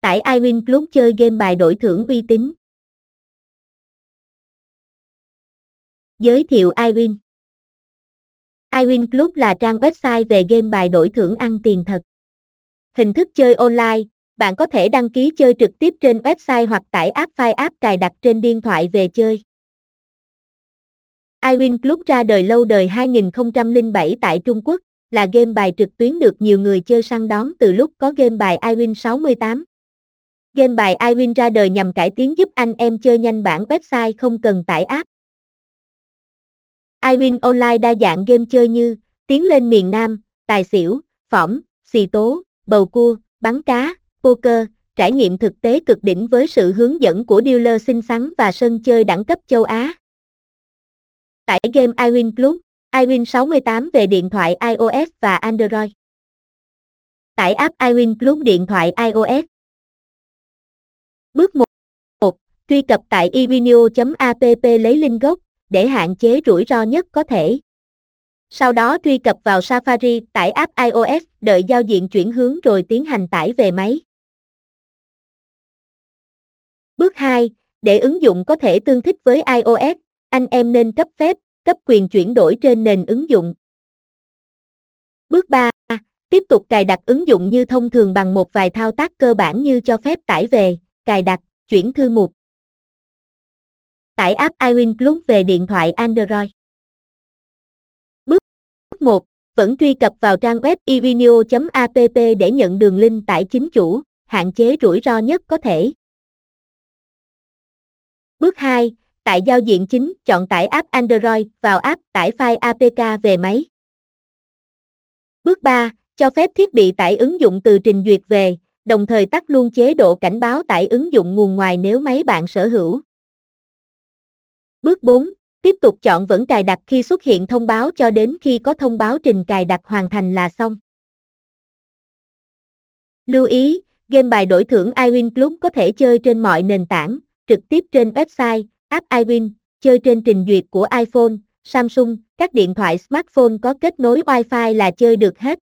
Tải iWin Club chơi game bài đổi thưởng uy tín. Giới thiệu iWin iWin Club là trang website về game bài đổi thưởng ăn tiền thật. Hình thức chơi online, bạn có thể đăng ký chơi trực tiếp trên website hoặc tải app file app cài đặt trên điện thoại về chơi. iWin Club ra đời lâu đời 2007 tại Trung Quốc, là game bài trực tuyến được nhiều người chơi săn đón từ lúc có game bài iWin 68. Game bài iWin ra đời nhằm cải tiến giúp anh em chơi nhanh bản website không cần tải app. iWin Online đa dạng game chơi như Tiến lên miền Nam, Tài xỉu, Phỏng, Xì tố, Bầu cua, Bắn cá, Poker, trải nghiệm thực tế cực đỉnh với sự hướng dẫn của dealer xinh xắn và sân chơi đẳng cấp châu Á. Tải game iWin Club, iWin 68 về điện thoại iOS và Android. Tải app iWin Club điện thoại iOS. Bước 1. 1. Truy cập tại evinio.app lấy link gốc, để hạn chế rủi ro nhất có thể. Sau đó truy cập vào Safari, tải app iOS, đợi giao diện chuyển hướng rồi tiến hành tải về máy. Bước 2. Để ứng dụng có thể tương thích với iOS, anh em nên cấp phép, cấp quyền chuyển đổi trên nền ứng dụng. Bước 3. Tiếp tục cài đặt ứng dụng như thông thường bằng một vài thao tác cơ bản như cho phép tải về, cài đặt, chuyển thư mục. Tải app iWin Plus về điện thoại Android. Bước 1. Vẫn truy cập vào trang web evinio.app để nhận đường link tải chính chủ, hạn chế rủi ro nhất có thể. Bước 2. Tại giao diện chính, chọn tải app Android, vào app, tải file APK về máy. Bước 3. Cho phép thiết bị tải ứng dụng từ trình duyệt về, đồng thời tắt luôn chế độ cảnh báo tải ứng dụng nguồn ngoài nếu máy bạn sở hữu. Bước 4. Tiếp tục chọn vẫn cài đặt khi xuất hiện thông báo cho đến khi có thông báo trình cài đặt hoàn thành là xong. Lưu ý, game bài đổi thưởng iWin Club có thể chơi trên mọi nền tảng, trực tiếp trên website, app iWin, chơi trên trình duyệt của iPhone, Samsung, các điện thoại smartphone có kết nối Wi-Fi là chơi được hết.